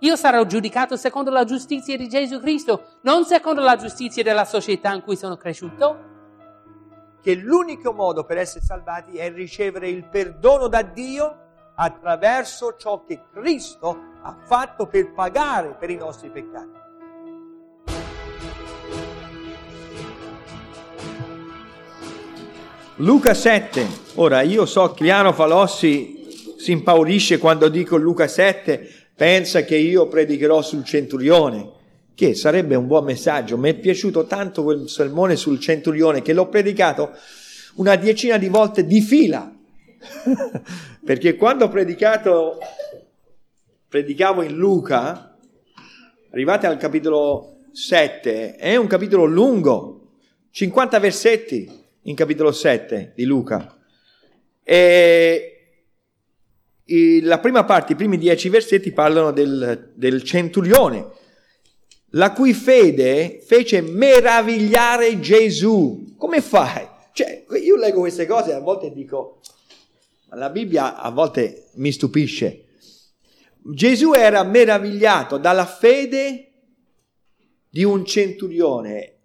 Io sarò giudicato secondo la giustizia di Gesù Cristo, non secondo la giustizia della società in cui sono cresciuto. Che l'unico modo per essere salvati è ricevere il perdono da Dio attraverso ciò che Cristo ha fatto per pagare per i nostri peccati. Luca 7. Ora io so che Piano Falossi si impaurisce quando dico Luca 7, pensa che io predicherò sul centurione, che sarebbe un buon messaggio. Mi è piaciuto tanto quel sermone sul centurione che l'ho predicato una decina di volte di fila. Perché quando ho predicato, predicavo in Luca, arrivate al capitolo 7, è un capitolo lungo, 50 versetti in capitolo 7 di Luca. E la prima parte, i primi dieci versetti parlano del, del centurione, la cui fede fece meravigliare Gesù. Come fai? Cioè, io leggo queste cose e a volte dico, la Bibbia a volte mi stupisce. Gesù era meravigliato dalla fede di un centurione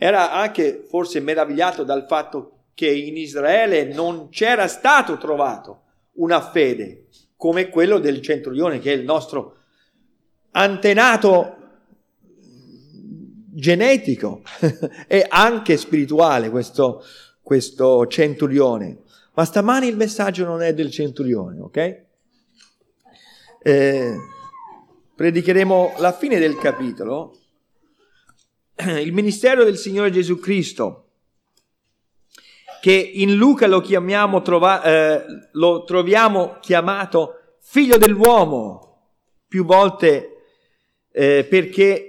era anche forse meravigliato dal fatto che in Israele non c'era stato trovato una fede come quello del centurione, che è il nostro antenato genetico e anche spirituale, questo, questo centurione. Ma stamani il messaggio non è del centurione, ok? Eh, predicheremo la fine del capitolo il ministero del Signore Gesù Cristo, che in Luca lo, chiamiamo, trova, eh, lo troviamo chiamato figlio dell'uomo più volte eh, perché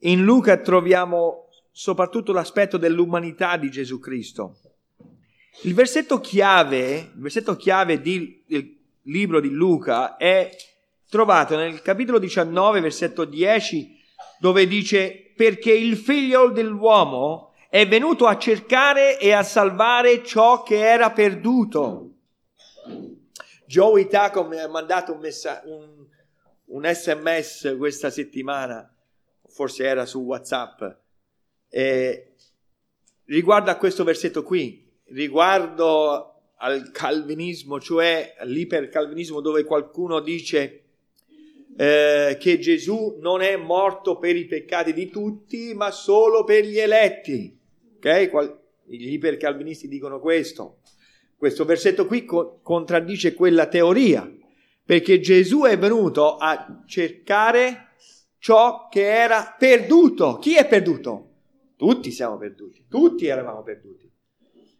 in Luca troviamo soprattutto l'aspetto dell'umanità di Gesù Cristo. Il versetto chiave, il versetto chiave di, del libro di Luca è trovato nel capitolo 19, versetto 10, dove dice perché il figlio dell'uomo è venuto a cercare e a salvare ciò che era perduto. Joey Taco mi ha mandato un, messa- un, un sms questa settimana, forse era su WhatsApp, eh, riguardo a questo versetto qui, riguardo al calvinismo, cioè all'ipercalvinismo dove qualcuno dice eh, che Gesù non è morto per i peccati di tutti, ma solo per gli eletti. Gli ipercalvinisti dicono questo. Questo versetto qui co- contraddice quella teoria, perché Gesù è venuto a cercare ciò che era perduto. Chi è perduto? Tutti siamo perduti, tutti eravamo perduti.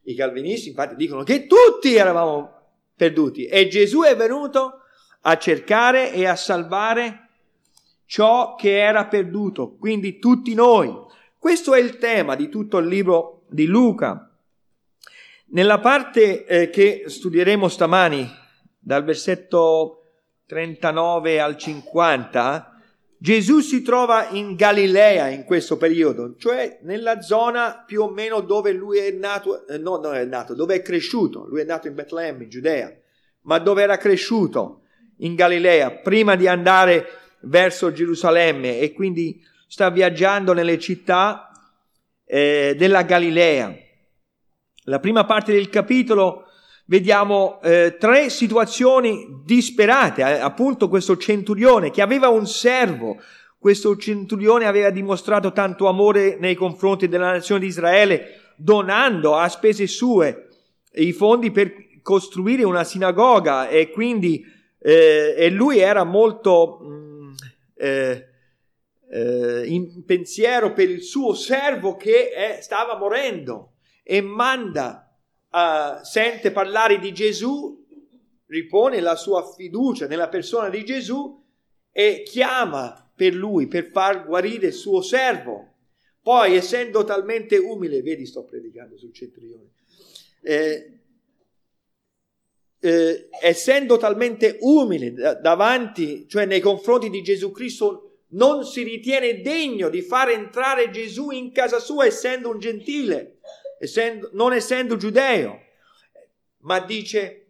I calvinisti infatti dicono che tutti eravamo perduti e Gesù è venuto a cercare e a salvare ciò che era perduto, quindi tutti noi. Questo è il tema di tutto il libro di Luca. Nella parte eh, che studieremo stamani, dal versetto 39 al 50, Gesù si trova in Galilea in questo periodo, cioè nella zona più o meno dove lui è nato, eh, no, non è nato, dove è cresciuto. Lui è nato in Betlemme, in Giudea, ma dove era cresciuto in Galilea prima di andare verso Gerusalemme e quindi sta viaggiando nelle città eh, della Galilea. La prima parte del capitolo vediamo eh, tre situazioni disperate, eh, appunto questo centurione che aveva un servo, questo centurione aveva dimostrato tanto amore nei confronti della nazione di Israele, donando a spese sue i fondi per costruire una sinagoga e quindi eh, e lui era molto mh, mm, eh, eh, in pensiero per il suo servo che è, stava morendo e manda, uh, sente parlare di Gesù, ripone la sua fiducia nella persona di Gesù e chiama per lui per far guarire il suo servo. Poi, essendo talmente umile, vedi, sto predicando sul centurione, eh, eh, essendo talmente umile davanti, cioè nei confronti di Gesù Cristo, non si ritiene degno di far entrare Gesù in casa sua essendo un gentile, essendo, non essendo giudeo, ma dice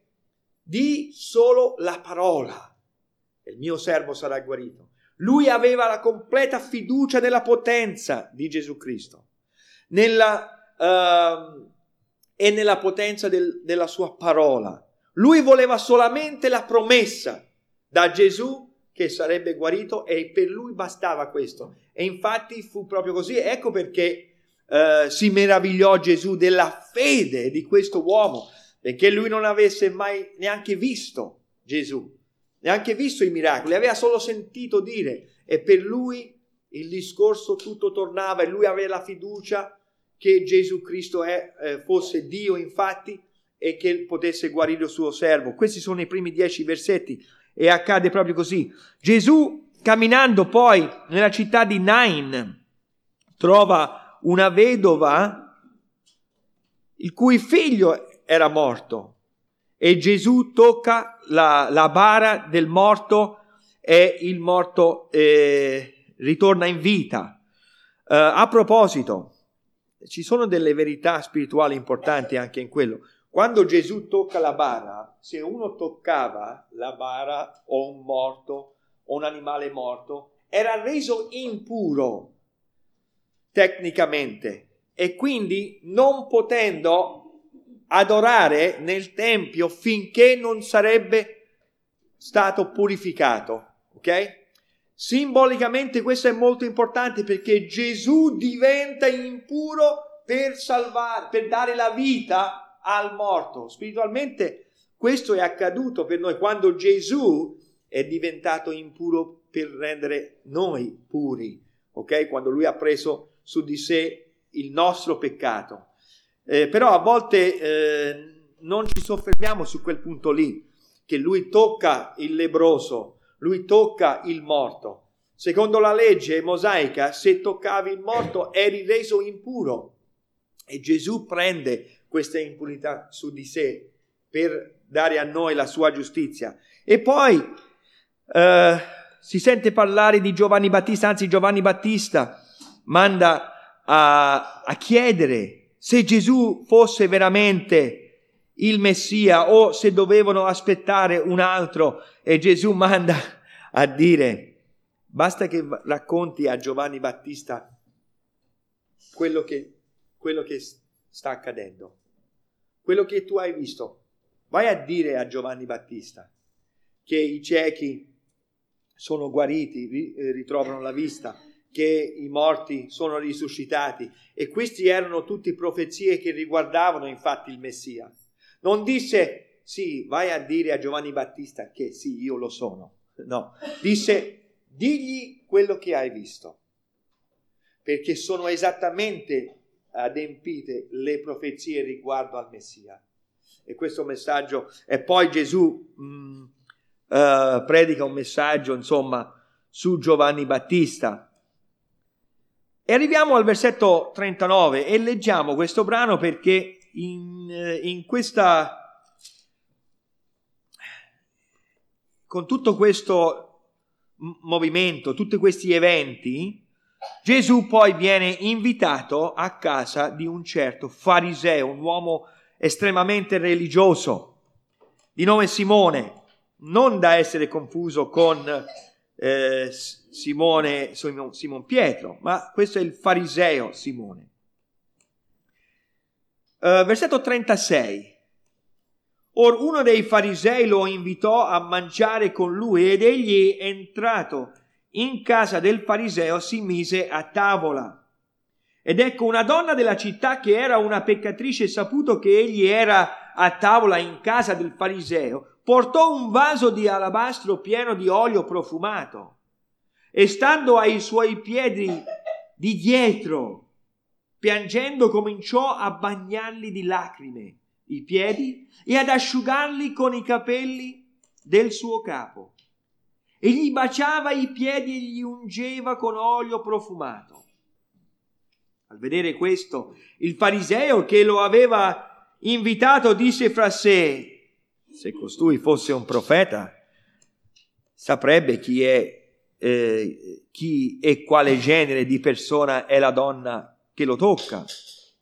di solo la parola il mio servo sarà guarito. Lui aveva la completa fiducia nella potenza di Gesù Cristo nella, uh, e nella potenza del, della sua parola. Lui voleva solamente la promessa da Gesù che sarebbe guarito e per lui bastava questo. E infatti fu proprio così. Ecco perché uh, si meravigliò Gesù della fede di questo uomo, perché lui non avesse mai neanche visto Gesù, neanche visto i miracoli, aveva solo sentito dire e per lui il discorso tutto tornava e lui aveva la fiducia che Gesù Cristo è, eh, fosse Dio infatti e che potesse guarire il suo servo. Questi sono i primi dieci versetti e accade proprio così. Gesù camminando poi nella città di Nain trova una vedova il cui figlio era morto e Gesù tocca la, la bara del morto e il morto eh, ritorna in vita. Uh, a proposito, ci sono delle verità spirituali importanti anche in quello. Quando Gesù tocca la bara, se uno toccava la bara o un morto o un animale morto, era reso impuro tecnicamente e quindi non potendo adorare nel tempio finché non sarebbe stato purificato, ok? Simbolicamente questo è molto importante perché Gesù diventa impuro per salvare, per dare la vita al morto. Spiritualmente questo è accaduto per noi quando Gesù è diventato impuro per rendere noi puri, ok? Quando lui ha preso su di sé il nostro peccato. Eh, però a volte eh, non ci soffermiamo su quel punto lì, che lui tocca il lebroso lui tocca il morto. Secondo la legge mosaica, se toccavi il morto eri reso impuro e Gesù prende questa impurità su di sé per dare a noi la sua giustizia. E poi eh, si sente parlare di Giovanni Battista, anzi Giovanni Battista manda a, a chiedere se Gesù fosse veramente il Messia o se dovevano aspettare un altro e Gesù manda a dire basta che racconti a Giovanni Battista quello che, quello che sta accadendo, quello che tu hai visto. Vai a dire a Giovanni Battista che i ciechi sono guariti, eh, ritrovano la vista, che i morti sono risuscitati e questi erano tutte profezie che riguardavano infatti il Messia. Non disse, sì, vai a dire a Giovanni Battista che sì, io lo sono. No, disse, digli quello che hai visto, perché sono esattamente adempite le profezie riguardo al Messia. E questo messaggio, e poi Gesù mh, mm, uh, predica un messaggio, insomma, su Giovanni Battista. E arriviamo al versetto 39 e leggiamo questo brano perché in, eh, in questa con tutto questo movimento, tutti questi eventi, Gesù poi viene invitato a casa di un certo fariseo, un uomo estremamente religioso, di nome Simone, non da essere confuso con eh, Simone, Simon Pietro, ma questo è il fariseo Simone. Uh, versetto 36. Or uno dei farisei lo invitò a mangiare con lui ed egli entrato in casa del fariseo si mise a tavola. Ed ecco una donna della città che era una peccatrice, saputo che egli era a tavola in casa del fariseo, portò un vaso di alabastro pieno di olio profumato e stando ai suoi piedi di dietro piangendo cominciò a bagnarli di lacrime i piedi e ad asciugarli con i capelli del suo capo. E gli baciava i piedi e gli ungeva con olio profumato. Al vedere questo, il fariseo che lo aveva invitato disse fra sé, se costui fosse un profeta, saprebbe chi è, eh, chi e quale genere di persona è la donna che lo tocca,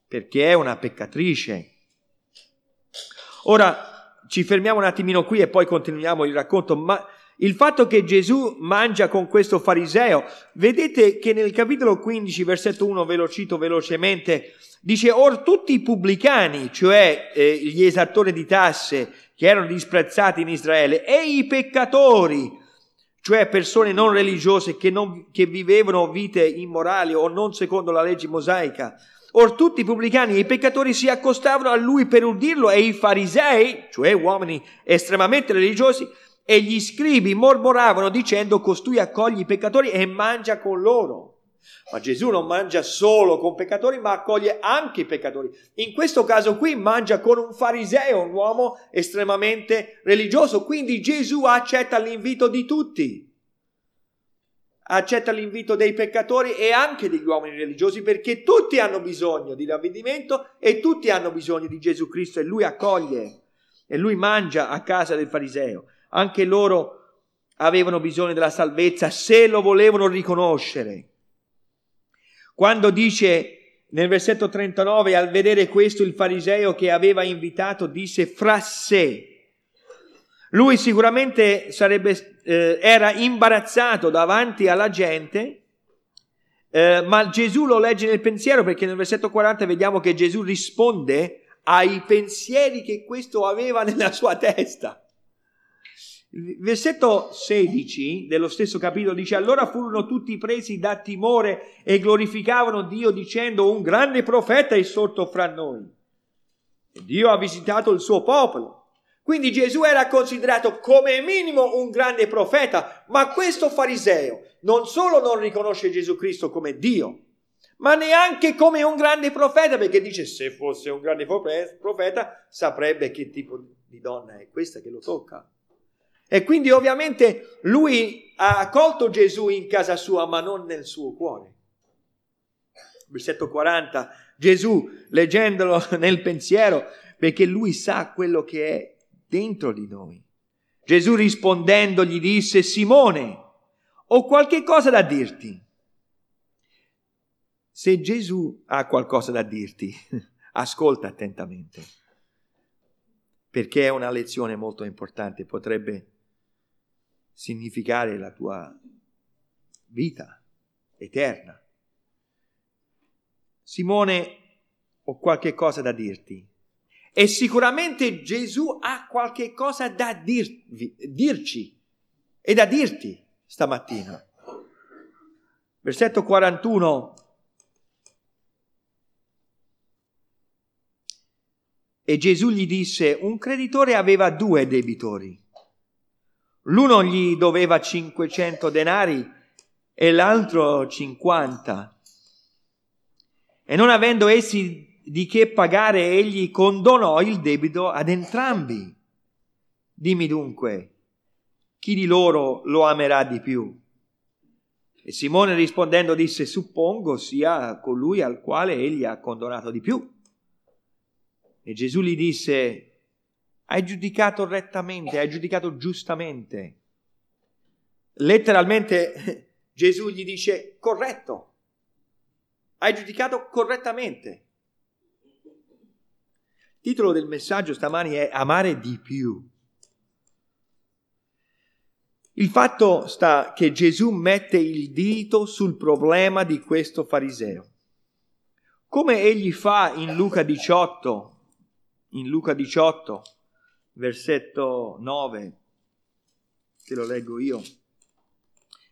perché è una peccatrice. Ora ci fermiamo un attimino qui e poi continuiamo il racconto, ma il fatto che Gesù mangia con questo fariseo, vedete che nel capitolo 15, versetto 1, ve lo cito velocemente, dice, or tutti i pubblicani, cioè eh, gli esattori di tasse che erano disprezzati in Israele, e i peccatori, cioè persone non religiose che, non, che vivevano vite immorali o non secondo la legge mosaica, Or tutti i pubblicani e i peccatori si accostavano a lui per udirlo e i farisei, cioè uomini estremamente religiosi, e gli scribi mormoravano dicendo costui accoglie i peccatori e mangia con loro. Ma Gesù non mangia solo con peccatori, ma accoglie anche i peccatori. In questo caso qui mangia con un fariseo, un uomo estremamente religioso. Quindi Gesù accetta l'invito di tutti. Accetta l'invito dei peccatori e anche degli uomini religiosi perché tutti hanno bisogno di ravvedimento e tutti hanno bisogno di Gesù Cristo e lui accoglie e lui mangia a casa del fariseo anche loro avevano bisogno della salvezza se lo volevano riconoscere. Quando dice nel versetto 39, al vedere questo il fariseo che aveva invitato disse fra sé, lui sicuramente sarebbe, eh, era imbarazzato davanti alla gente, eh, ma Gesù lo legge nel pensiero perché nel versetto 40 vediamo che Gesù risponde ai pensieri che questo aveva nella sua testa. Versetto 16 dello stesso capitolo dice allora furono tutti presi da timore e glorificavano Dio dicendo un grande profeta è sorto fra noi. E Dio ha visitato il suo popolo. Quindi Gesù era considerato come minimo un grande profeta, ma questo fariseo non solo non riconosce Gesù Cristo come Dio, ma neanche come un grande profeta, perché dice se fosse un grande profeta saprebbe che tipo di donna è questa che lo tocca. E quindi ovviamente lui ha accolto Gesù in casa sua, ma non nel suo cuore. Versetto 40, Gesù leggendolo nel pensiero, perché lui sa quello che è dentro di noi. Gesù rispondendo gli disse, Simone, ho qualche cosa da dirti. Se Gesù ha qualcosa da dirti, ascolta attentamente, perché è una lezione molto importante, potrebbe significare la tua vita eterna. Simone, ho qualche cosa da dirti. E sicuramente Gesù ha qualche cosa da dirvi, dirci e da dirti stamattina. Versetto 41. E Gesù gli disse, un creditore aveva due debitori. L'uno gli doveva 500 denari e l'altro 50. E non avendo essi di che pagare, egli condonò il debito ad entrambi. Dimmi dunque, chi di loro lo amerà di più? E Simone rispondendo disse, suppongo sia colui al quale egli ha condonato di più. E Gesù gli disse, hai giudicato rettamente, hai giudicato giustamente. Letteralmente Gesù gli dice corretto, hai giudicato correttamente. Il titolo del messaggio stamani è Amare di più. Il fatto sta che Gesù mette il dito sul problema di questo fariseo. Come egli fa in Luca 18, in Luca 18, versetto 9, te lo leggo io,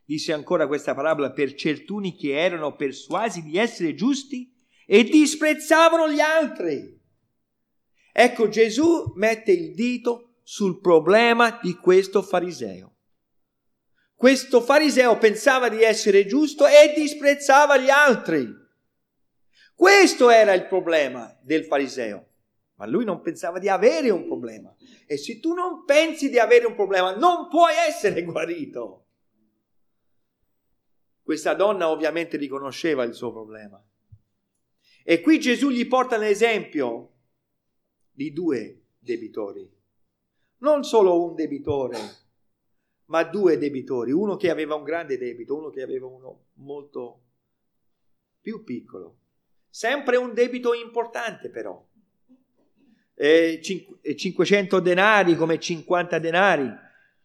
disse ancora questa parabola per certuni che erano persuasi di essere giusti e disprezzavano gli altri. Ecco, Gesù mette il dito sul problema di questo fariseo. Questo fariseo pensava di essere giusto e disprezzava gli altri. Questo era il problema del fariseo. Ma lui non pensava di avere un problema. E se tu non pensi di avere un problema, non puoi essere guarito. Questa donna ovviamente riconosceva il suo problema. E qui Gesù gli porta l'esempio di due debitori. Non solo un debitore, ma due debitori. Uno che aveva un grande debito, uno che aveva uno molto più piccolo. Sempre un debito importante però eh, 500 denari come 50 denari.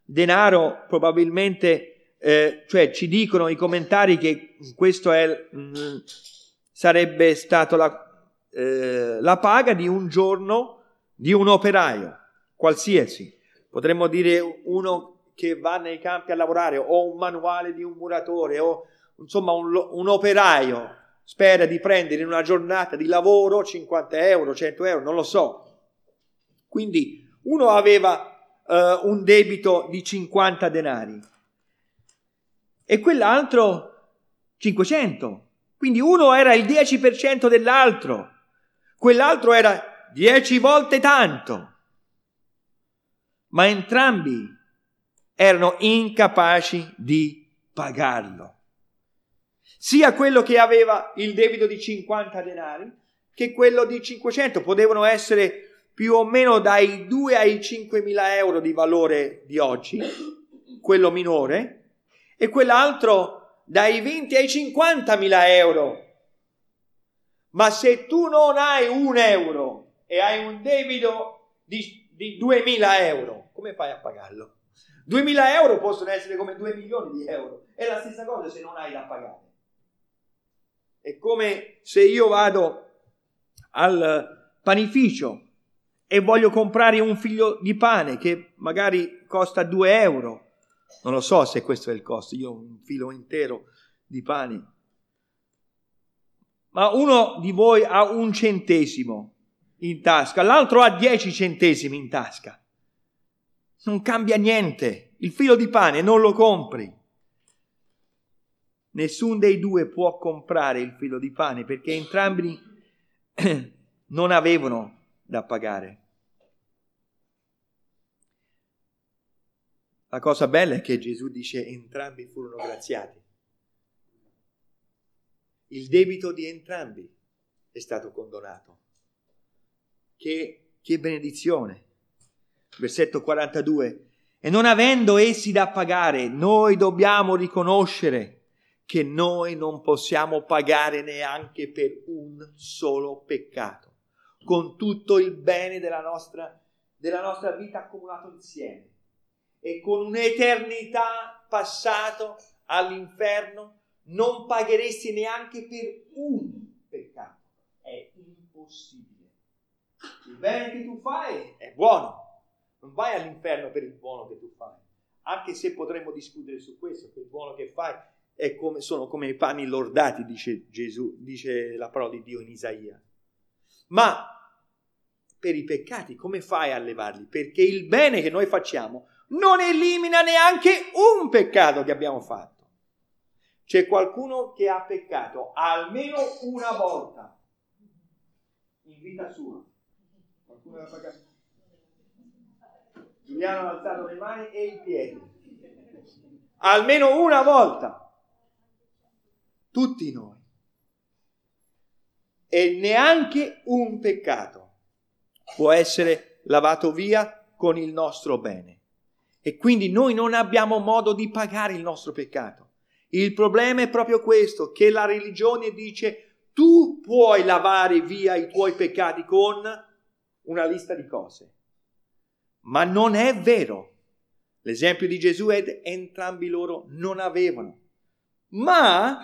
denaro probabilmente, eh, cioè ci dicono i commentari che questo è, mh, mm, sarebbe stato la, eh, la paga di un giorno di un operaio, qualsiasi. Potremmo dire uno che va nei campi a lavorare o un manuale di un muratore o insomma un, un operaio spera di prendere in una giornata di lavoro 50 euro, 100 euro, non lo so. Quindi uno aveva uh, un debito di 50 denari e quell'altro 500. Quindi uno era il 10% dell'altro, quell'altro era 10 volte tanto. Ma entrambi erano incapaci di pagarlo sia quello che aveva il debito di 50 denari che quello di 500. Potevano essere più o meno dai 2 ai 5 mila euro di valore di oggi, quello minore, e quell'altro dai 20 ai 50 mila euro. Ma se tu non hai un euro e hai un debito di, di 2000 euro, come fai a pagarlo? 2000 euro possono essere come 2 milioni di euro. È la stessa cosa se non hai da pagare. È come se io vado al panificio e voglio comprare un figlio di pane che magari costa 2 euro. Non lo so se questo è il costo, io un filo intero di pane. Ma uno di voi ha un centesimo in tasca, l'altro ha 10 centesimi in tasca. Non cambia niente. Il filo di pane non lo compri. Nessun dei due può comprare il filo di pane perché entrambi non avevano da pagare. La cosa bella è che Gesù dice entrambi furono graziati. Il debito di entrambi è stato condonato. Che, che benedizione. Versetto 42. E non avendo essi da pagare, noi dobbiamo riconoscere che noi non possiamo pagare neanche per un solo peccato, con tutto il bene della nostra, della nostra vita accumulato insieme e con un'eternità passata all'inferno, non pagheresti neanche per un peccato. È impossibile. Il bene che tu fai è buono, non vai all'inferno per il buono che tu fai, anche se potremmo discutere su questo, che il buono che fai come, sono come i pani lordati, dice Gesù, dice la parola di Dio in Isaia. Ma per i peccati come fai a levarli? Perché il bene che noi facciamo non elimina neanche un peccato che abbiamo fatto. C'è qualcuno che ha peccato almeno una volta in vita sua. Qualcuno ha peccato? Giuliano ha alzato le mani e i piedi. Almeno una volta tutti noi. E neanche un peccato può essere lavato via con il nostro bene. E quindi noi non abbiamo modo di pagare il nostro peccato. Il problema è proprio questo, che la religione dice tu puoi lavare via i tuoi peccati con una lista di cose. Ma non è vero. L'esempio di Gesù è entrambi loro non avevano. Ma,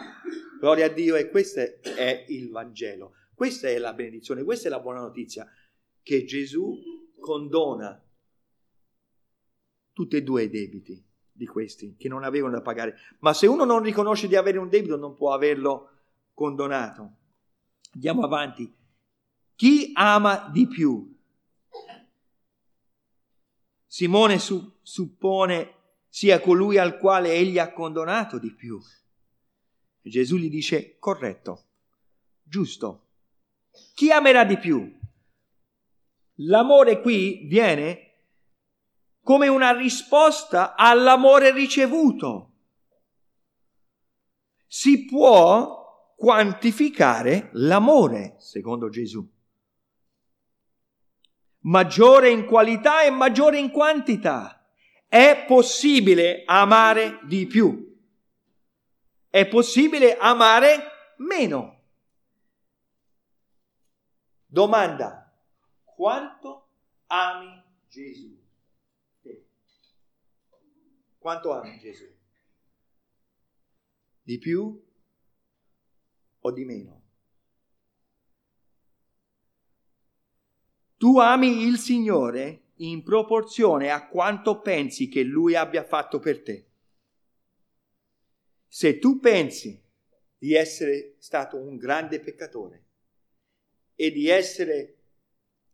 gloria a Dio, e questo è il Vangelo, questa è la benedizione, questa è la buona notizia, che Gesù condona tutti e due i debiti di questi che non avevano da pagare. Ma se uno non riconosce di avere un debito non può averlo condonato. Andiamo avanti. Chi ama di più? Simone su, suppone sia colui al quale egli ha condonato di più. Gesù gli dice corretto, giusto. Chi amerà di più? L'amore qui viene come una risposta all'amore ricevuto. Si può quantificare l'amore, secondo Gesù. Maggiore in qualità e maggiore in quantità. È possibile amare di più è possibile amare meno. Domanda, quanto ami Gesù? Quanto ami Gesù? Di più o di meno? Tu ami il Signore in proporzione a quanto pensi che Lui abbia fatto per te. Se tu pensi di essere stato un grande peccatore e di essere,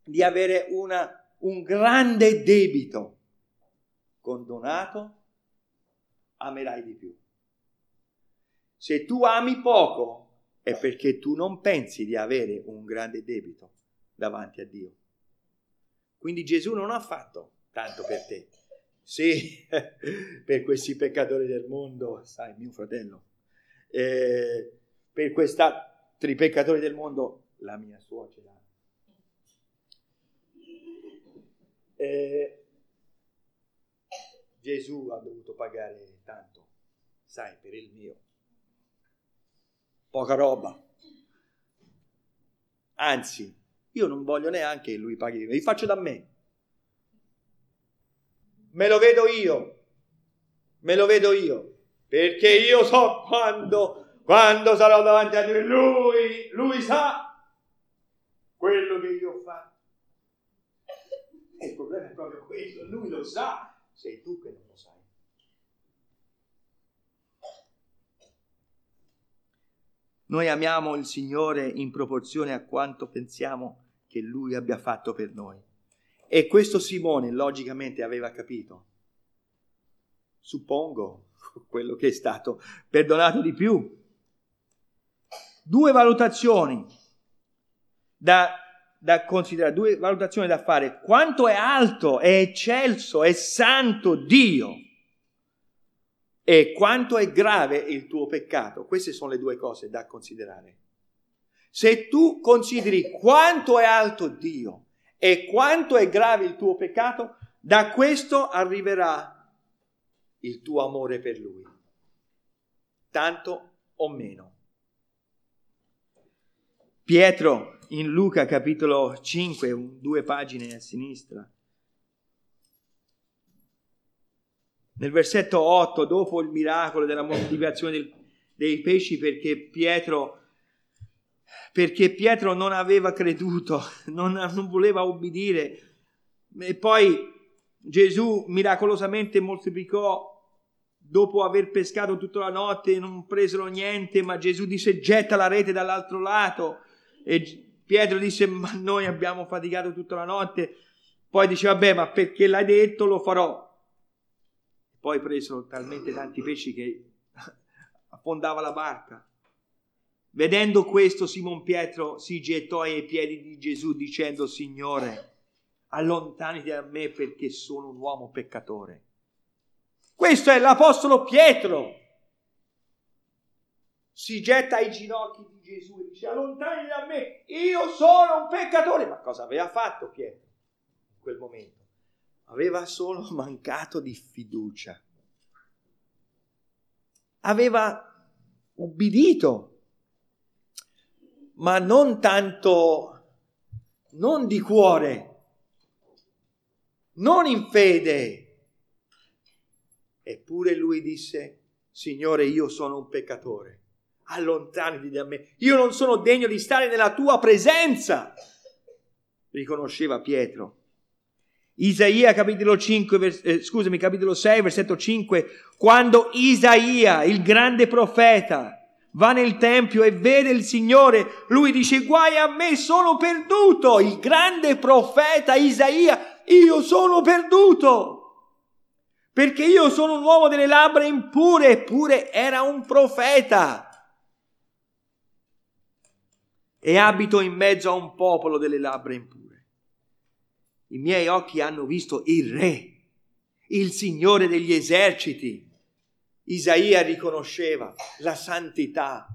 di avere una, un grande debito condonato, amerai di più. Se tu ami poco, è perché tu non pensi di avere un grande debito davanti a Dio. Quindi Gesù non ha fatto tanto per te. Sì, per questi peccatori del mondo, sai, mio fratello, eh, per questi altri peccatori del mondo, la mia suocera. Eh, Gesù ha dovuto pagare tanto, sai, per il mio. Poca roba. Anzi, io non voglio neanche che lui paghi, li faccio da me. Me lo vedo io, me lo vedo io, perché io so quando, quando sarò davanti a Dio, lui, lui sa quello che io ho fatto. E il problema è proprio questo, lui lo sa, sei tu che non lo sai. Noi amiamo il Signore in proporzione a quanto pensiamo che Lui abbia fatto per noi. E questo Simone logicamente aveva capito. Suppongo quello che è stato perdonato di più. Due valutazioni da, da considerare, due valutazioni da fare. Quanto è alto, è eccelso, è santo Dio e quanto è grave il tuo peccato. Queste sono le due cose da considerare. Se tu consideri quanto è alto Dio e quanto è grave il tuo peccato, da questo arriverà il tuo amore per Lui, tanto o meno. Pietro in Luca capitolo 5, due pagine a sinistra, Nel versetto 8, dopo il miracolo della moltiplicazione del, dei pesci, perché Pietro, perché Pietro non aveva creduto, non, non voleva obbedire, e poi Gesù miracolosamente moltiplicò dopo aver pescato tutta la notte non presero niente, ma Gesù disse getta la rete dall'altro lato e Pietro disse ma noi abbiamo faticato tutta la notte, poi dice vabbè ma perché l'hai detto lo farò. Poi presero talmente tanti pesci che affondava la barca. Vedendo questo, Simon Pietro si gettò ai piedi di Gesù dicendo, Signore, allontanati da me perché sono un uomo peccatore. Questo è l'Apostolo Pietro. Si getta ai ginocchi di Gesù e dice, allontanati da me, io sono un peccatore. Ma cosa aveva fatto Pietro in quel momento? aveva solo mancato di fiducia. Aveva ubbidito, ma non tanto, non di cuore, non in fede. Eppure lui disse, Signore, io sono un peccatore, allontanati da me, io non sono degno di stare nella tua presenza, riconosceva Pietro. Isaia capitolo 5, vers- eh, scusami, capitolo 6, versetto 5, quando Isaia, il grande profeta, va nel tempio e vede il Signore, lui dice guai a me, sono perduto. Il grande profeta Isaia, io sono perduto. Perché io sono un uomo delle labbra impure, eppure era un profeta. E abito in mezzo a un popolo delle labbra impure. I miei occhi hanno visto il Re, il Signore degli eserciti. Isaia riconosceva la santità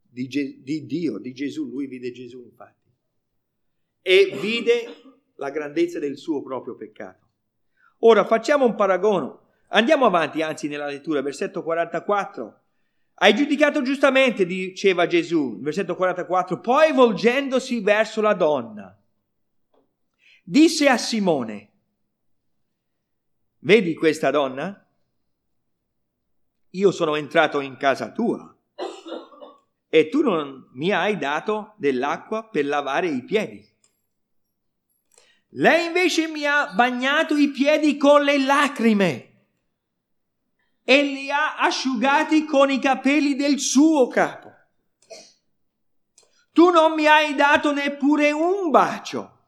di, Ge- di Dio, di Gesù. Lui vide Gesù infatti. E vide la grandezza del suo proprio peccato. Ora facciamo un paragono. Andiamo avanti, anzi, nella lettura, versetto 44. Hai giudicato giustamente, diceva Gesù, versetto 44, poi volgendosi verso la donna disse a Simone, vedi questa donna? Io sono entrato in casa tua e tu non mi hai dato dell'acqua per lavare i piedi. Lei invece mi ha bagnato i piedi con le lacrime e li ha asciugati con i capelli del suo capo. Tu non mi hai dato neppure un bacio.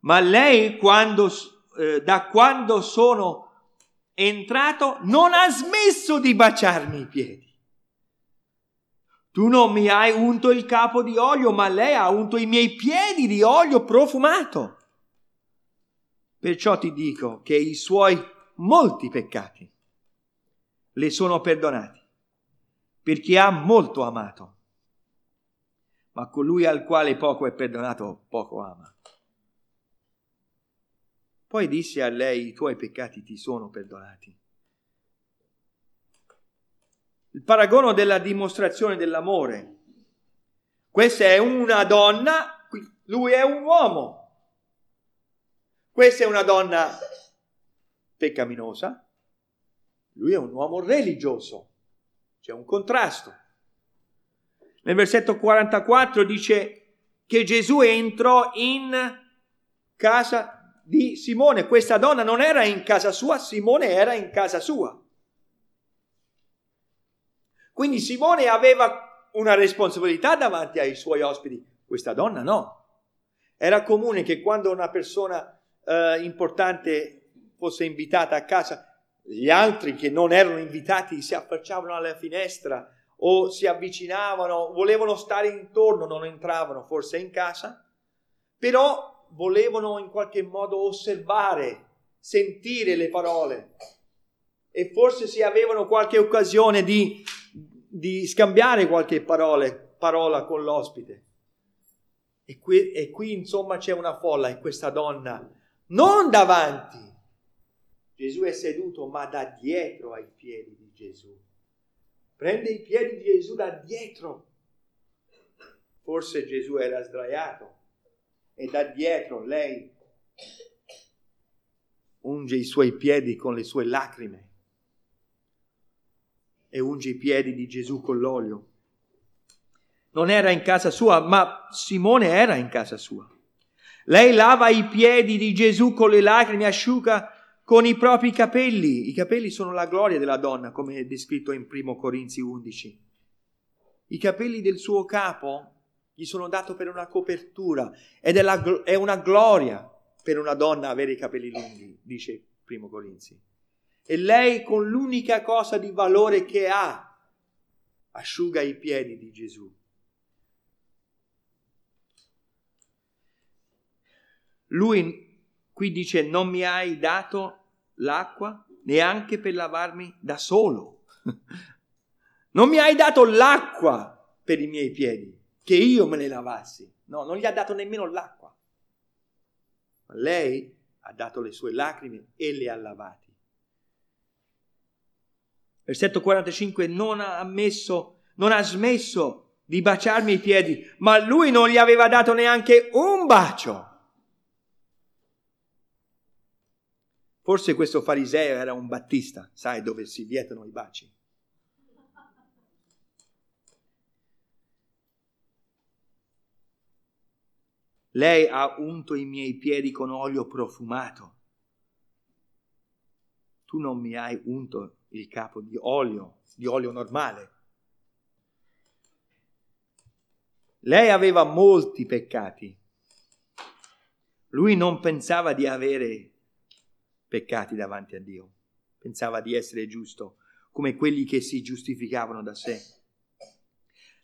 Ma lei, quando, eh, da quando sono entrato, non ha smesso di baciarmi i piedi. Tu non mi hai unto il capo di olio, ma lei ha unto i miei piedi di olio profumato. Perciò ti dico che i suoi molti peccati le sono perdonati, perché ha molto amato. Ma colui al quale poco è perdonato, poco ama. Poi disse a lei, i tuoi peccati ti sono perdonati. Il paragono della dimostrazione dell'amore. Questa è una donna, lui è un uomo. Questa è una donna peccaminosa, lui è un uomo religioso. C'è un contrasto. Nel versetto 44 dice che Gesù entrò in casa di Simone. Questa donna non era in casa sua, Simone era in casa sua. Quindi Simone aveva una responsabilità davanti ai suoi ospiti, questa donna no. Era comune che quando una persona eh, importante fosse invitata a casa, gli altri che non erano invitati si affacciavano alla finestra o si avvicinavano, volevano stare intorno, non entravano forse in casa, però volevano in qualche modo osservare, sentire le parole e forse si avevano qualche occasione di, di scambiare qualche parole, parola con l'ospite. E qui, e qui insomma c'è una folla e questa donna non davanti. Gesù è seduto, ma da dietro ai piedi di Gesù. Prende i piedi di Gesù da dietro. Forse Gesù era sdraiato e da dietro lei unge i suoi piedi con le sue lacrime e unge i piedi di Gesù con l'olio. Non era in casa sua, ma Simone era in casa sua. Lei lava i piedi di Gesù con le lacrime, asciuga con i propri capelli. I capelli sono la gloria della donna, come è descritto in 1 Corinzi 11. I capelli del suo capo gli sono dati per una copertura ed è, la, è una gloria per una donna avere i capelli lunghi, dice 1 Corinzi. E lei con l'unica cosa di valore che ha asciuga i piedi di Gesù Lui qui dice non mi hai dato l'acqua neanche per lavarmi da solo. non mi hai dato l'acqua per i miei piedi, che io me ne lavassi. No, non gli ha dato nemmeno l'acqua. Ma lei ha dato le sue lacrime e le ha lavati. Versetto 45, non ha ammesso, non ha smesso di baciarmi i piedi, ma lui non gli aveva dato neanche un bacio. Forse questo fariseo era un battista, sai dove si vietano i baci. Lei ha unto i miei piedi con olio profumato. Tu non mi hai unto il capo di olio, di olio normale. Lei aveva molti peccati. Lui non pensava di avere peccati davanti a Dio. Pensava di essere giusto, come quelli che si giustificavano da sé.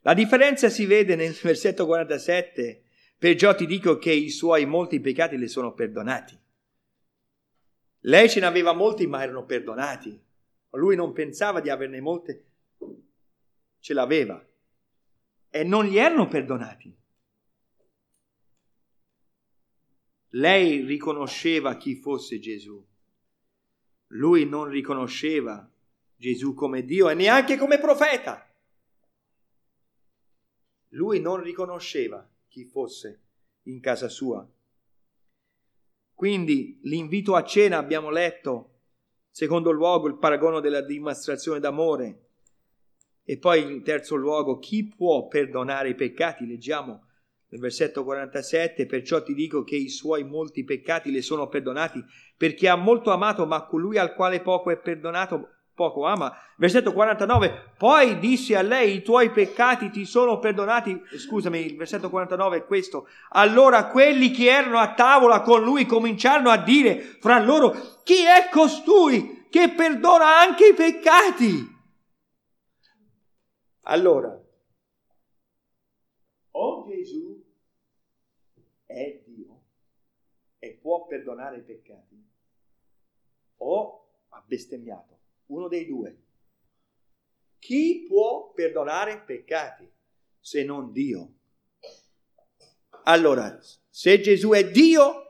La differenza si vede nel versetto 47, perciò ti dico che i suoi molti peccati le sono perdonati. Lei ce ne aveva molti, ma erano perdonati. Lui non pensava di averne molte, ce l'aveva. E non gli erano perdonati. Lei riconosceva chi fosse Gesù lui non riconosceva Gesù come Dio e neanche come profeta. Lui non riconosceva chi fosse in casa sua. Quindi l'invito a cena abbiamo letto, secondo luogo il paragono della dimostrazione d'amore e poi in terzo luogo chi può perdonare i peccati? Leggiamo nel versetto 47, perciò ti dico che i suoi molti peccati le sono perdonati perché ha molto amato, ma colui al quale poco è perdonato poco ama. Versetto 49, poi disse a lei, i tuoi peccati ti sono perdonati. Scusami, il versetto 49 è questo. Allora quelli che erano a tavola con lui cominciarono a dire fra loro, chi è costui che perdona anche i peccati? Allora, o Gesù è Dio e può perdonare i peccati, o ha bestemmiato uno dei due. Chi può perdonare peccati se non Dio? Allora, se Gesù è Dio,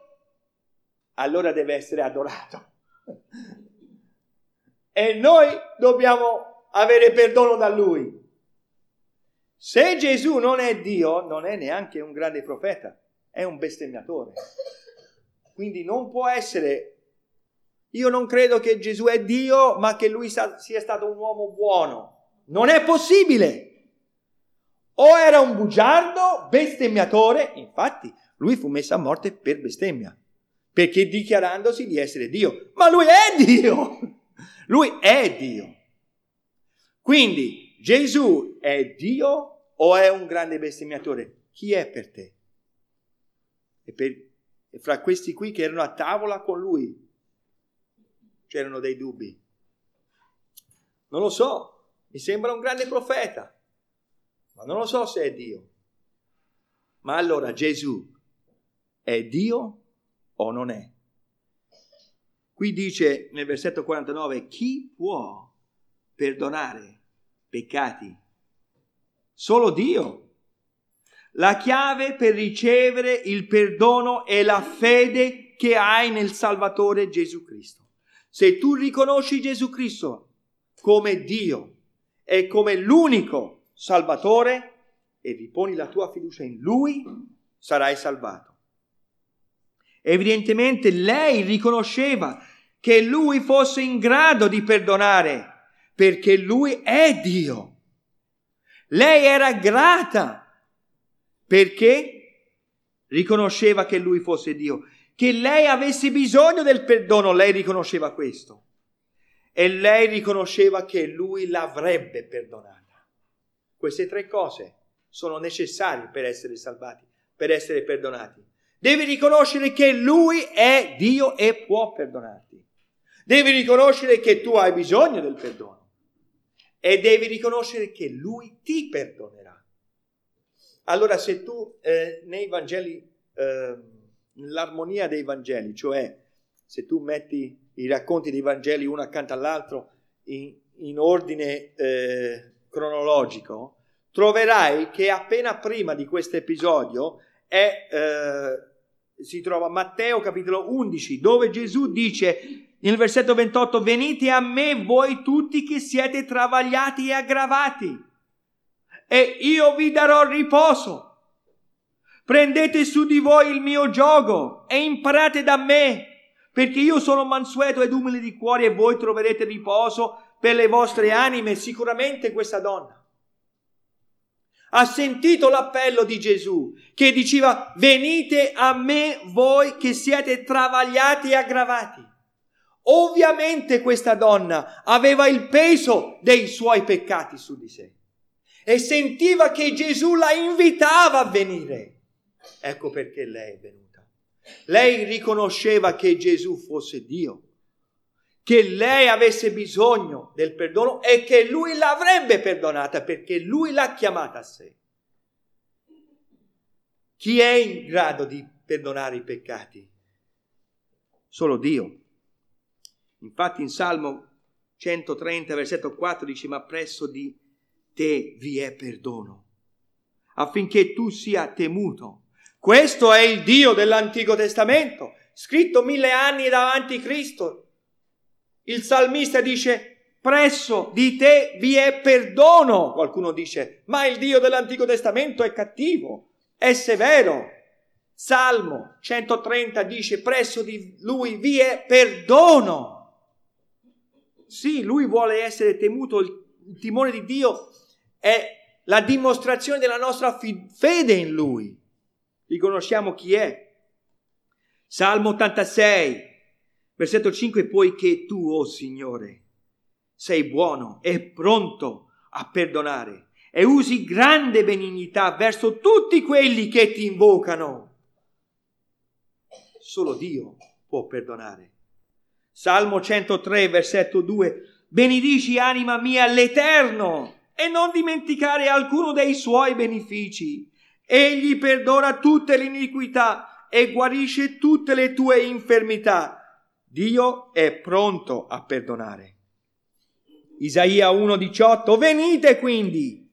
allora deve essere adorato. E noi dobbiamo avere perdono da Lui. Se Gesù non è Dio, non è neanche un grande profeta, è un bestemmiatore. Quindi non può essere io non credo che Gesù è Dio, ma che lui sia stato un uomo buono. Non è possibile. O era un bugiardo, bestemmiatore, infatti lui fu messo a morte per bestemmia, perché dichiarandosi di essere Dio. Ma lui è Dio! Lui è Dio. Quindi Gesù è Dio o è un grande bestemmiatore? Chi è per te? E, per, e fra questi qui che erano a tavola con lui, c'erano dei dubbi. Non lo so, mi sembra un grande profeta, ma non lo so se è Dio. Ma allora Gesù è Dio o non è? Qui dice nel versetto 49, chi può perdonare peccati? Solo Dio. La chiave per ricevere il perdono è la fede che hai nel Salvatore Gesù Cristo. Se tu riconosci Gesù Cristo come Dio e come l'unico Salvatore e riponi la tua fiducia in Lui, sarai salvato. Evidentemente lei riconosceva che Lui fosse in grado di perdonare perché Lui è Dio. Lei era grata perché riconosceva che Lui fosse Dio che lei avesse bisogno del perdono, lei riconosceva questo. E lei riconosceva che lui l'avrebbe perdonata. Queste tre cose sono necessarie per essere salvati, per essere perdonati. Devi riconoscere che lui è Dio e può perdonarti. Devi riconoscere che tu hai bisogno del perdono. E devi riconoscere che lui ti perdonerà. Allora se tu eh, nei Vangeli... Eh, l'armonia dei Vangeli, cioè se tu metti i racconti dei Vangeli uno accanto all'altro in, in ordine eh, cronologico, troverai che appena prima di questo episodio è, eh, si trova Matteo capitolo 11, dove Gesù dice nel versetto 28, venite a me voi tutti che siete travagliati e aggravati, e io vi darò riposo. Prendete su di voi il mio gioco e imparate da me, perché io sono mansueto ed umile di cuore e voi troverete riposo per le vostre anime. Sicuramente questa donna ha sentito l'appello di Gesù che diceva venite a me voi che siete travagliati e aggravati. Ovviamente questa donna aveva il peso dei suoi peccati su di sé e sentiva che Gesù la invitava a venire. Ecco perché lei è venuta. Lei riconosceva che Gesù fosse Dio, che lei avesse bisogno del perdono e che lui l'avrebbe perdonata perché lui l'ha chiamata a sé. Chi è in grado di perdonare i peccati? Solo Dio. Infatti in Salmo 130, versetto 4 dice, ma presso di te vi è perdono, affinché tu sia temuto questo è il Dio dell'Antico Testamento, scritto mille anni davanti Cristo. Il salmista dice, presso di te vi è perdono. Qualcuno dice, ma il Dio dell'Antico Testamento è cattivo, è severo. Salmo 130 dice presso di lui vi è perdono. Sì, lui vuole essere temuto, il timore di Dio è la dimostrazione della nostra fede in lui. Riconosciamo chi è. Salmo 86, versetto 5, poiché tu, oh Signore, sei buono e pronto a perdonare e usi grande benignità verso tutti quelli che ti invocano. Solo Dio può perdonare. Salmo 103, versetto 2. Benedici anima mia l'Eterno e non dimenticare alcuno dei suoi benefici. Egli perdona tutte le iniquità e guarisce tutte le tue infermità. Dio è pronto a perdonare. Isaia 1:18 Venite quindi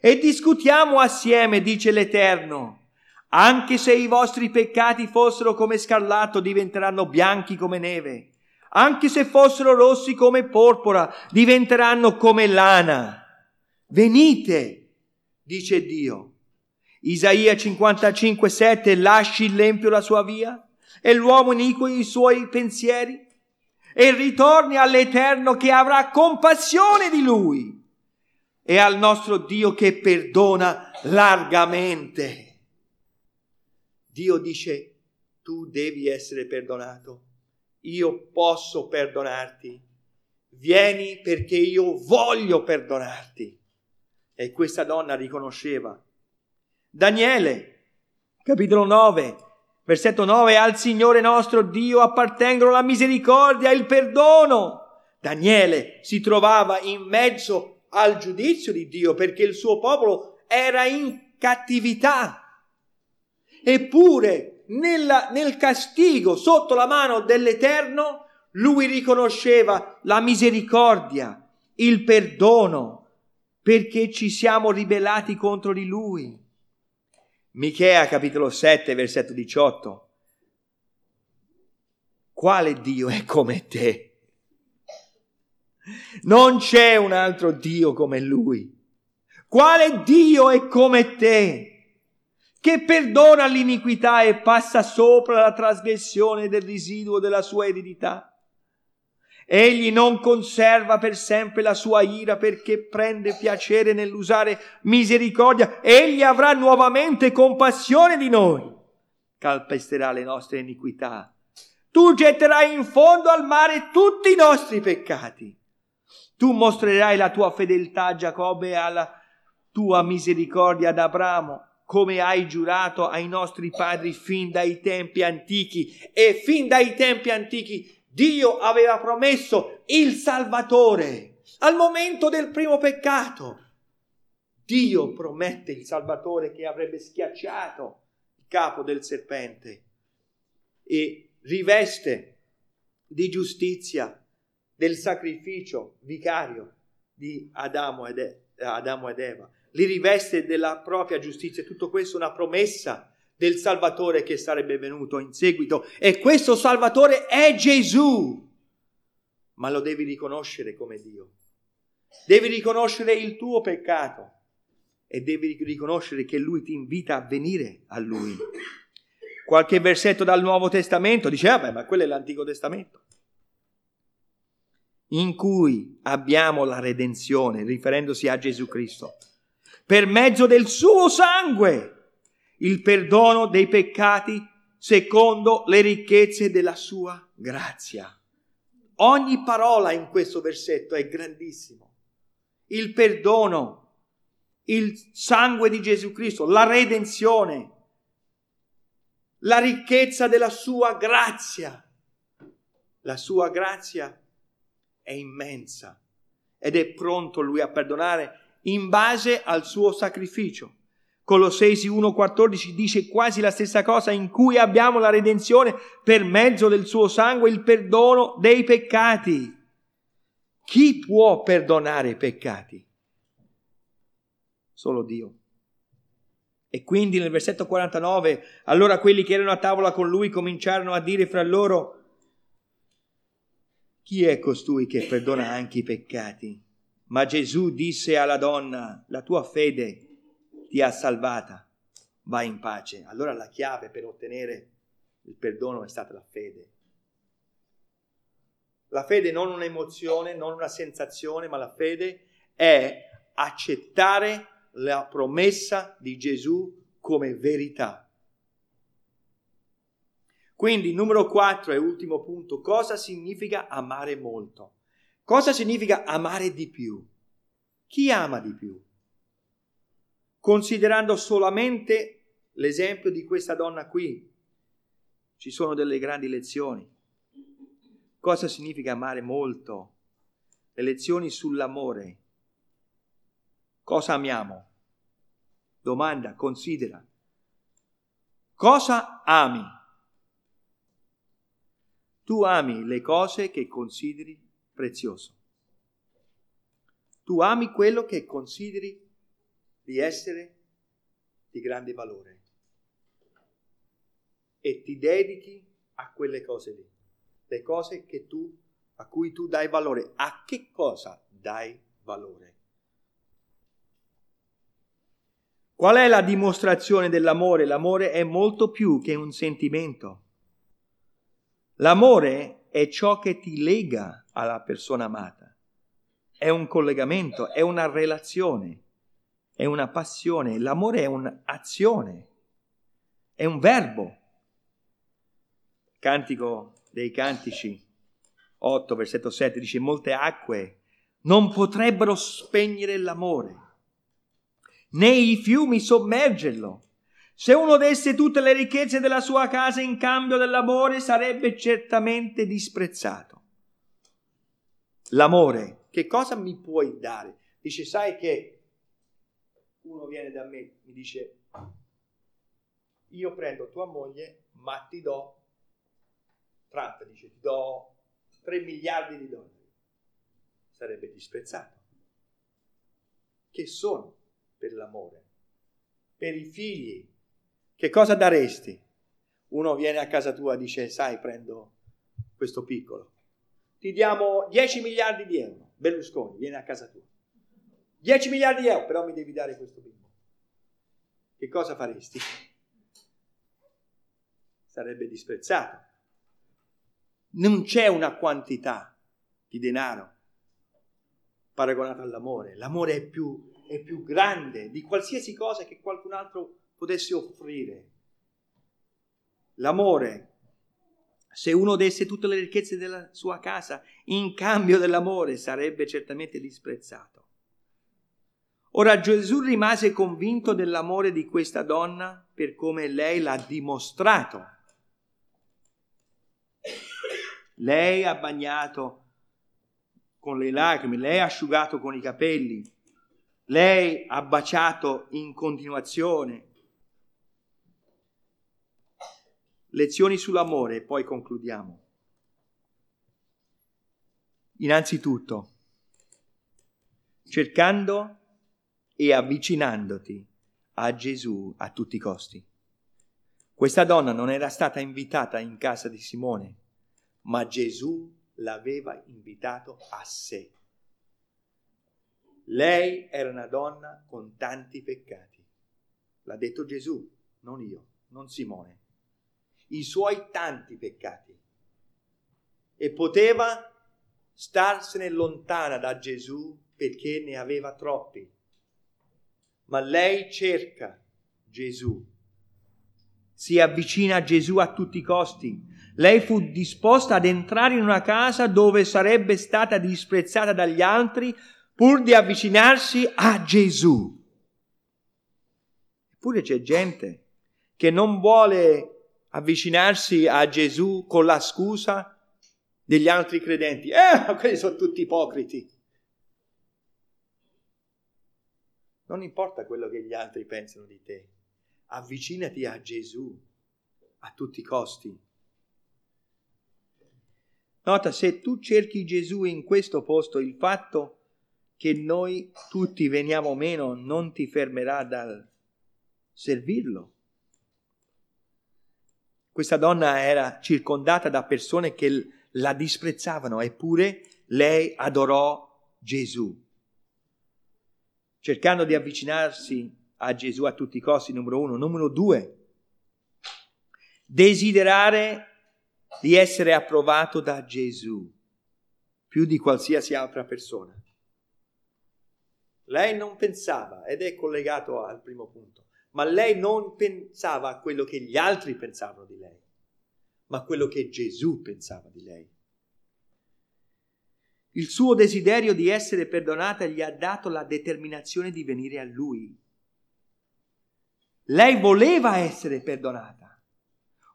e discutiamo assieme, dice l'Eterno. Anche se i vostri peccati fossero come scarlatto, diventeranno bianchi come neve. Anche se fossero rossi come porpora, diventeranno come lana. Venite, dice Dio. Isaia 55, 7, lasci l'empio la sua via e l'uomo iniquo i suoi pensieri e ritorni all'Eterno che avrà compassione di lui e al nostro Dio che perdona largamente. Dio dice, tu devi essere perdonato, io posso perdonarti, vieni perché io voglio perdonarti. E questa donna riconosceva. Daniele, capitolo 9, versetto 9, al Signore nostro Dio appartengono la misericordia e il perdono. Daniele si trovava in mezzo al giudizio di Dio perché il suo popolo era in cattività eppure nella, nel castigo sotto la mano dell'Eterno lui riconosceva la misericordia, il perdono, perché ci siamo ribellati contro di lui. Michea capitolo 7 versetto 18. Quale Dio è come te? Non c'è un altro Dio come lui. Quale Dio è come te? che perdona l'iniquità e passa sopra la trasgressione del residuo della sua eredità. Egli non conserva per sempre la sua ira perché prende piacere nell'usare misericordia. Egli avrà nuovamente compassione di noi. Calpesterà le nostre iniquità. Tu getterai in fondo al mare tutti i nostri peccati. Tu mostrerai la tua fedeltà a Giacobbe e alla tua misericordia ad Abramo come hai giurato ai nostri padri fin dai tempi antichi. E fin dai tempi antichi Dio aveva promesso il Salvatore al momento del primo peccato. Dio promette il Salvatore che avrebbe schiacciato il capo del serpente e riveste di giustizia del sacrificio vicario di Adamo ed, Eva li riveste della propria giustizia. Tutto questo è una promessa del Salvatore che sarebbe venuto in seguito. E questo Salvatore è Gesù. Ma lo devi riconoscere come Dio. Devi riconoscere il tuo peccato e devi riconoscere che Lui ti invita a venire a Lui. Qualche versetto dal Nuovo Testamento dice, ah beh, ma quello è l'Antico Testamento in cui abbiamo la redenzione, riferendosi a Gesù Cristo per mezzo del suo sangue, il perdono dei peccati secondo le ricchezze della sua grazia. Ogni parola in questo versetto è grandissimo. Il perdono, il sangue di Gesù Cristo, la redenzione, la ricchezza della sua grazia. La sua grazia è immensa ed è pronto lui a perdonare in base al suo sacrificio. Colossesi 1,14 dice quasi la stessa cosa, in cui abbiamo la redenzione per mezzo del suo sangue, il perdono dei peccati. Chi può perdonare i peccati? Solo Dio. E quindi nel versetto 49, allora quelli che erano a tavola con lui cominciarono a dire fra loro, chi è costui che perdona anche i peccati? Ma Gesù disse alla donna, la tua fede ti ha salvata, vai in pace. Allora la chiave per ottenere il perdono è stata la fede. La fede non un'emozione, non una sensazione, ma la fede è accettare la promessa di Gesù come verità. Quindi, numero 4 e ultimo punto, cosa significa amare molto? Cosa significa amare di più? Chi ama di più? Considerando solamente l'esempio di questa donna qui, ci sono delle grandi lezioni. Cosa significa amare molto? Le lezioni sull'amore. Cosa amiamo? Domanda, considera. Cosa ami? Tu ami le cose che consideri prezioso. Tu ami quello che consideri di essere di grande valore e ti dedichi a quelle cose lì, le cose tu, a cui tu dai valore. A che cosa dai valore? Qual è la dimostrazione dell'amore? L'amore è molto più che un sentimento. L'amore è ciò che ti lega alla persona amata. È un collegamento, è una relazione, è una passione. L'amore è un'azione, è un verbo. Cantico dei Cantici 8, versetto 7 dice: Molte acque non potrebbero spegnere l'amore né i fiumi sommergerlo. Se uno desse tutte le ricchezze della sua casa in cambio dell'amore, sarebbe certamente disprezzato. L'amore, che cosa mi puoi dare? Dice, sai che uno viene da me, mi dice, io prendo tua moglie, ma ti do, Trump dice, ti do 3 miliardi di dollari. Sarebbe disprezzato. Che sono? per l'amore. Per i figli, che cosa daresti? Uno viene a casa tua e dice, sai, prendo questo piccolo. Ti diamo 10 miliardi di euro. Berlusconi viene a casa tua. 10 miliardi di euro, però mi devi dare questo bimbo. Che cosa faresti? Sarebbe disprezzato. Non c'è una quantità di denaro paragonata all'amore. L'amore è più è più grande di qualsiasi cosa che qualcun altro potesse offrire. L'amore, se uno desse tutte le ricchezze della sua casa in cambio dell'amore, sarebbe certamente disprezzato. Ora Gesù rimase convinto dell'amore di questa donna per come lei l'ha dimostrato. Lei ha bagnato con le lacrime, lei ha asciugato con i capelli, lei ha baciato in continuazione. Lezioni sull'amore e poi concludiamo. Innanzitutto, cercando e avvicinandoti a Gesù a tutti i costi. Questa donna non era stata invitata in casa di Simone, ma Gesù l'aveva invitato a sé. Lei era una donna con tanti peccati. L'ha detto Gesù, non io, non Simone. I suoi tanti peccati. E poteva starsene lontana da Gesù perché ne aveva troppi. Ma lei cerca Gesù. Si avvicina a Gesù a tutti i costi. Lei fu disposta ad entrare in una casa dove sarebbe stata disprezzata dagli altri pur di avvicinarsi a Gesù. Eppure c'è gente che non vuole avvicinarsi a Gesù con la scusa degli altri credenti. Eh, quelli sono tutti ipocriti. Non importa quello che gli altri pensano di te, avvicinati a Gesù a tutti i costi. Nota, se tu cerchi Gesù in questo posto, il fatto che noi tutti veniamo meno non ti fermerà dal servirlo. Questa donna era circondata da persone che la disprezzavano, eppure lei adorò Gesù. Cercando di avvicinarsi a Gesù a tutti i costi, numero uno. Numero due, desiderare di essere approvato da Gesù più di qualsiasi altra persona. Lei non pensava, ed è collegato al primo punto, ma lei non pensava a quello che gli altri pensavano di lei, ma a quello che Gesù pensava di lei. Il suo desiderio di essere perdonata gli ha dato la determinazione di venire a lui. Lei voleva essere perdonata,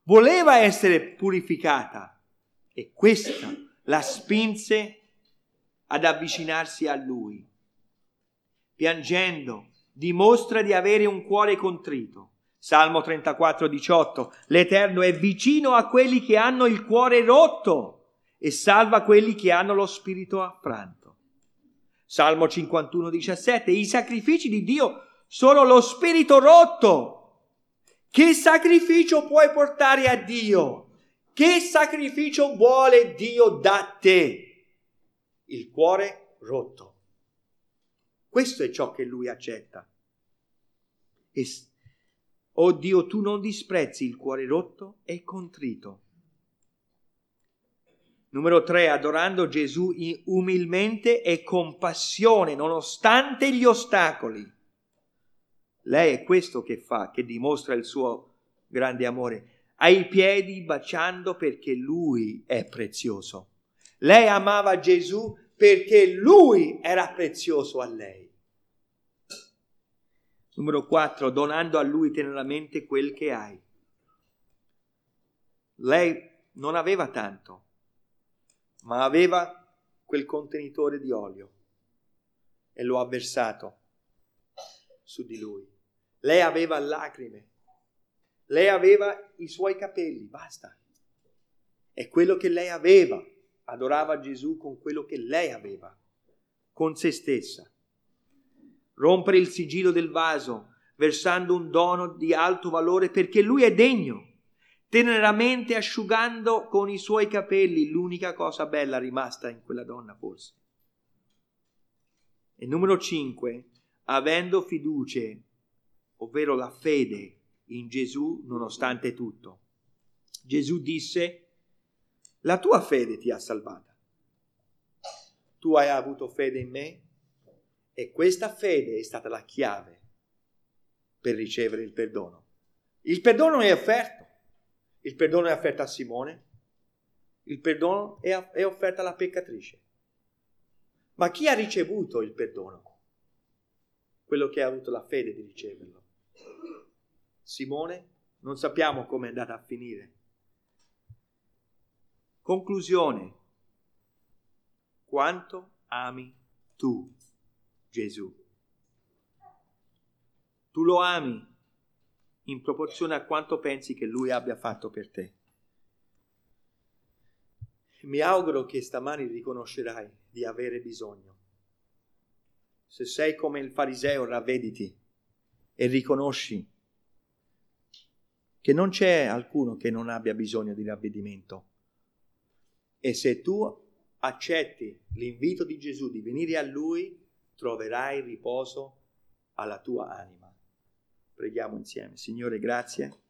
voleva essere purificata e questa la spinse ad avvicinarsi a lui. Piangendo, dimostra di avere un cuore contrito. Salmo 34, 18. L'Eterno è vicino a quelli che hanno il cuore rotto e salva quelli che hanno lo spirito affranto. Salmo 51, 17. I sacrifici di Dio sono lo spirito rotto. Che sacrificio puoi portare a Dio? Che sacrificio vuole Dio da te? Il cuore rotto. Questo è ciò che lui accetta. E, oh Dio, tu non disprezzi il cuore rotto e contrito Numero tre, adorando Gesù umilmente e con passione, nonostante gli ostacoli. Lei è questo che fa, che dimostra il suo grande amore. Ai piedi baciando perché lui è prezioso. Lei amava Gesù perché lui era prezioso a lei. Numero 4, donando a lui teneramente quel che hai. Lei non aveva tanto, ma aveva quel contenitore di olio e lo ha versato su di lui. Lei aveva lacrime, lei aveva i suoi capelli, basta. È quello che lei aveva. Adorava Gesù con quello che lei aveva, con se stessa. Rompere il sigillo del vaso, versando un dono di alto valore perché lui è degno teneramente asciugando con i suoi capelli l'unica cosa bella rimasta in quella donna forse. E numero 5, avendo fiducia, ovvero la fede in Gesù nonostante tutto. Gesù disse, la tua fede ti ha salvata. Tu hai avuto fede in me e questa fede è stata la chiave per ricevere il perdono. Il perdono è offerto. Il perdono è offerto a Simone, il perdono è, è offerto alla peccatrice. Ma chi ha ricevuto il perdono? Quello che ha avuto la fede di riceverlo. Simone, non sappiamo come è andata a finire. Conclusione. Quanto ami tu Gesù? Tu lo ami in proporzione a quanto pensi che Lui abbia fatto per te. Mi auguro che stamani riconoscerai di avere bisogno. Se sei come il fariseo, ravvediti e riconosci che non c'è alcuno che non abbia bisogno di ravvedimento. E se tu accetti l'invito di Gesù di venire a Lui, troverai riposo alla tua anima. Preghiamo insieme. Signore, grazie